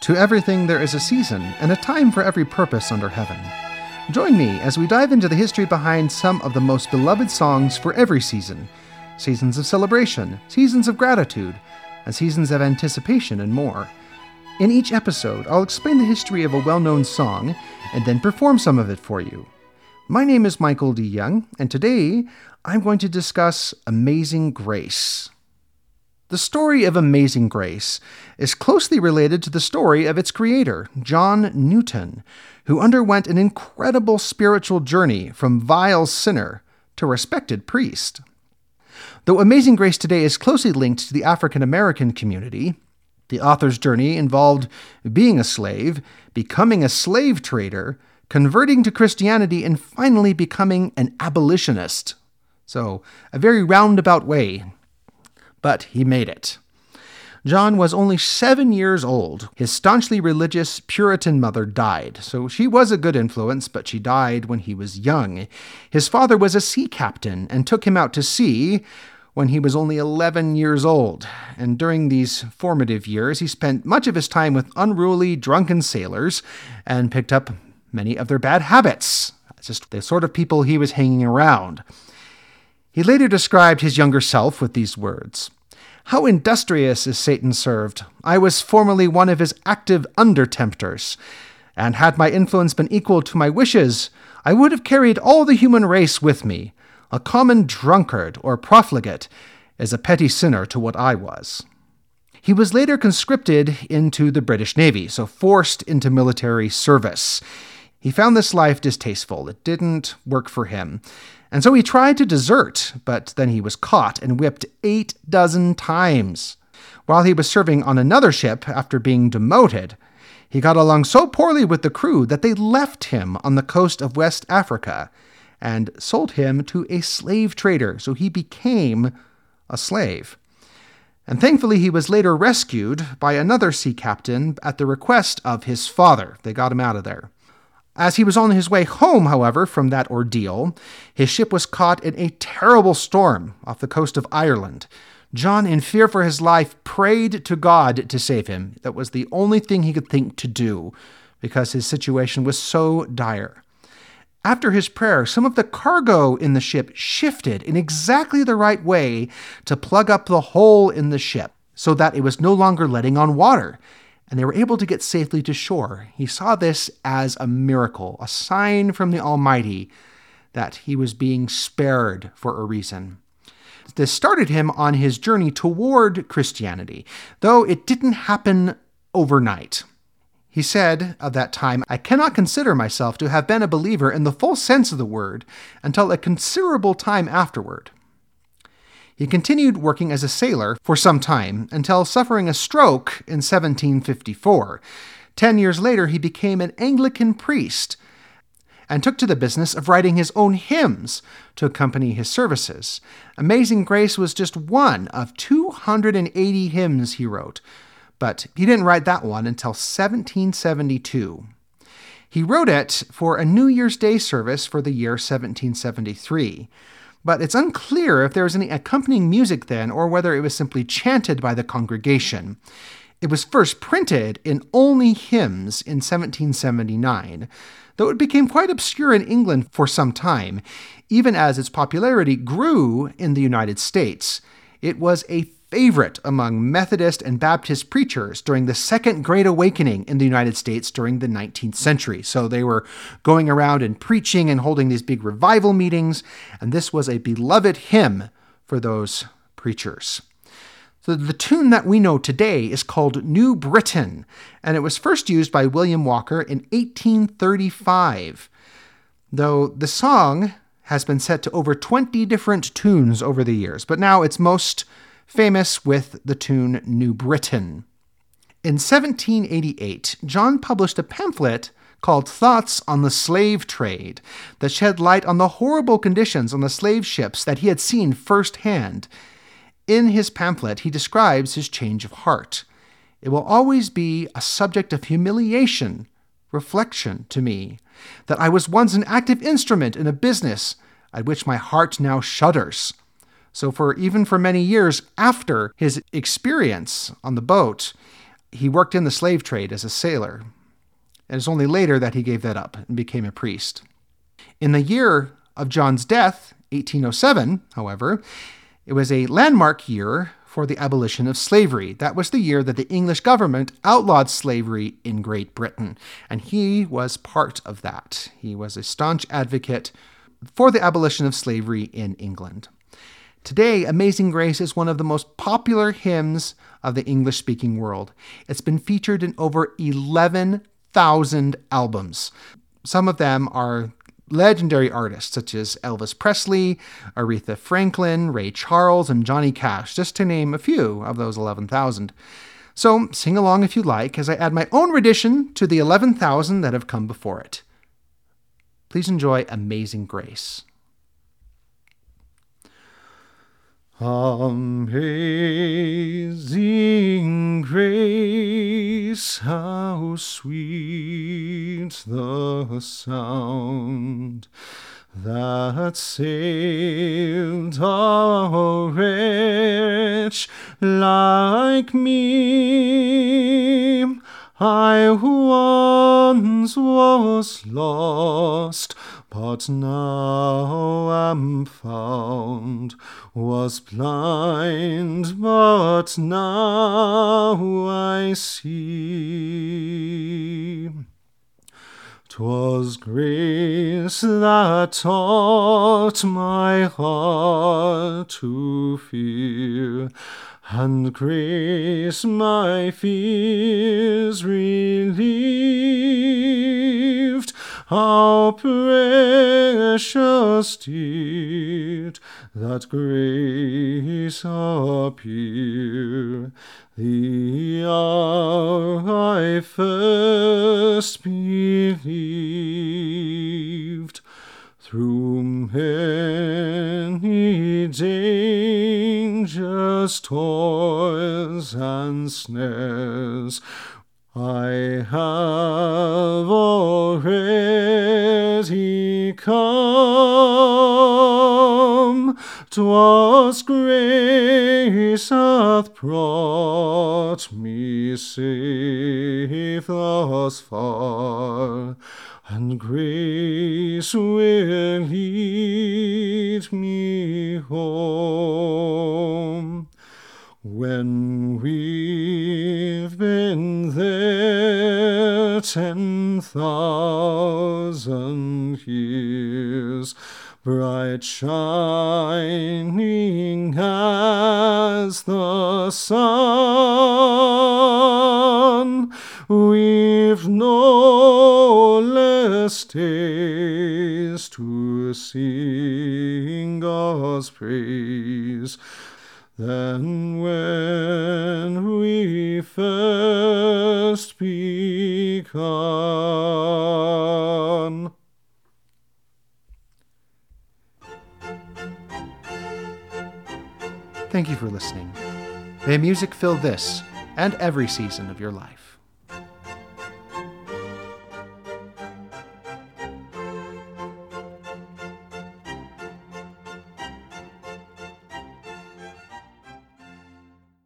To everything there is a season, and a time for every purpose under heaven. Join me as we dive into the history behind some of the most beloved songs for every season seasons of celebration, seasons of gratitude, and seasons of anticipation, and more. In each episode, I'll explain the history of a well known song and then perform some of it for you. My name is Michael D. Young, and today I'm going to discuss Amazing Grace. The story of Amazing Grace is closely related to the story of its creator, John Newton, who underwent an incredible spiritual journey from vile sinner to respected priest. Though Amazing Grace today is closely linked to the African American community, the author's journey involved being a slave, becoming a slave trader, converting to Christianity, and finally becoming an abolitionist. So, a very roundabout way but he made it. John was only seven years old. His staunchly religious Puritan mother died, so she was a good influence, but she died when he was young. His father was a sea captain and took him out to sea when he was only 11 years old. And during these formative years, he spent much of his time with unruly, drunken sailors and picked up many of their bad habits. It's just the sort of people he was hanging around. He later described his younger self with these words How industrious is Satan served! I was formerly one of his active under tempters, and had my influence been equal to my wishes, I would have carried all the human race with me. A common drunkard or profligate is a petty sinner to what I was. He was later conscripted into the British Navy, so forced into military service. He found this life distasteful. It didn't work for him. And so he tried to desert, but then he was caught and whipped eight dozen times. While he was serving on another ship after being demoted, he got along so poorly with the crew that they left him on the coast of West Africa and sold him to a slave trader, so he became a slave. And thankfully, he was later rescued by another sea captain at the request of his father. They got him out of there. As he was on his way home, however, from that ordeal, his ship was caught in a terrible storm off the coast of Ireland. John, in fear for his life, prayed to God to save him. That was the only thing he could think to do because his situation was so dire. After his prayer, some of the cargo in the ship shifted in exactly the right way to plug up the hole in the ship so that it was no longer letting on water and they were able to get safely to shore. He saw this as a miracle, a sign from the Almighty that he was being spared for a reason. This started him on his journey toward Christianity, though it didn't happen overnight. He said of that time, I cannot consider myself to have been a believer in the full sense of the word until a considerable time afterward. He continued working as a sailor for some time until suffering a stroke in 1754. Ten years later, he became an Anglican priest and took to the business of writing his own hymns to accompany his services. Amazing Grace was just one of 280 hymns he wrote, but he didn't write that one until 1772. He wrote it for a New Year's Day service for the year 1773 but it's unclear if there was any accompanying music then or whether it was simply chanted by the congregation. It was first printed in Olney Hymns in 1779, though it became quite obscure in England for some time, even as its popularity grew in the United States. It was a favorite among Methodist and Baptist preachers during the Second Great Awakening in the United States during the 19th century. So they were going around and preaching and holding these big revival meetings, and this was a beloved hymn for those preachers. So the tune that we know today is called New Britain, and it was first used by William Walker in 1835. Though the song has been set to over 20 different tunes over the years, but now it's most famous with the tune New Britain. In 1788, John published a pamphlet called Thoughts on the Slave Trade that shed light on the horrible conditions on the slave ships that he had seen firsthand. In his pamphlet, he describes his change of heart. It will always be a subject of humiliation, reflection to me, that I was once an active instrument in a business at which my heart now shudders. So for even for many years after his experience on the boat, he worked in the slave trade as a sailor. It is only later that he gave that up and became a priest. In the year of John's death, 1807, however, it was a landmark year for the abolition of slavery. That was the year that the English government outlawed slavery in Great Britain, and he was part of that. He was a staunch advocate for the abolition of slavery in England. Today, Amazing Grace is one of the most popular hymns of the English speaking world. It's been featured in over 11,000 albums. Some of them are legendary artists such as Elvis Presley, Aretha Franklin, Ray Charles, and Johnny Cash, just to name a few of those 11,000. So sing along if you like as I add my own rendition to the 11,000 that have come before it. Please enjoy Amazing Grace. Amazing grace, how sweet the sound that saved a wretch like me. I once was lost but now am found, was blind, but now I see. 'Twas grace that taught my heart to fear, and grace my fears relieved. How precious did that grace appear the hour I first believed. Through many dangers, toils, and snares, I have come. Twas grace hath brought me safe thus far, and grace will lead me home. When we've ten thousand years, bright shining as the sun, we've no less days to sing God's praise than when we first begun. Thank you for listening. May music fill this and every season of your life.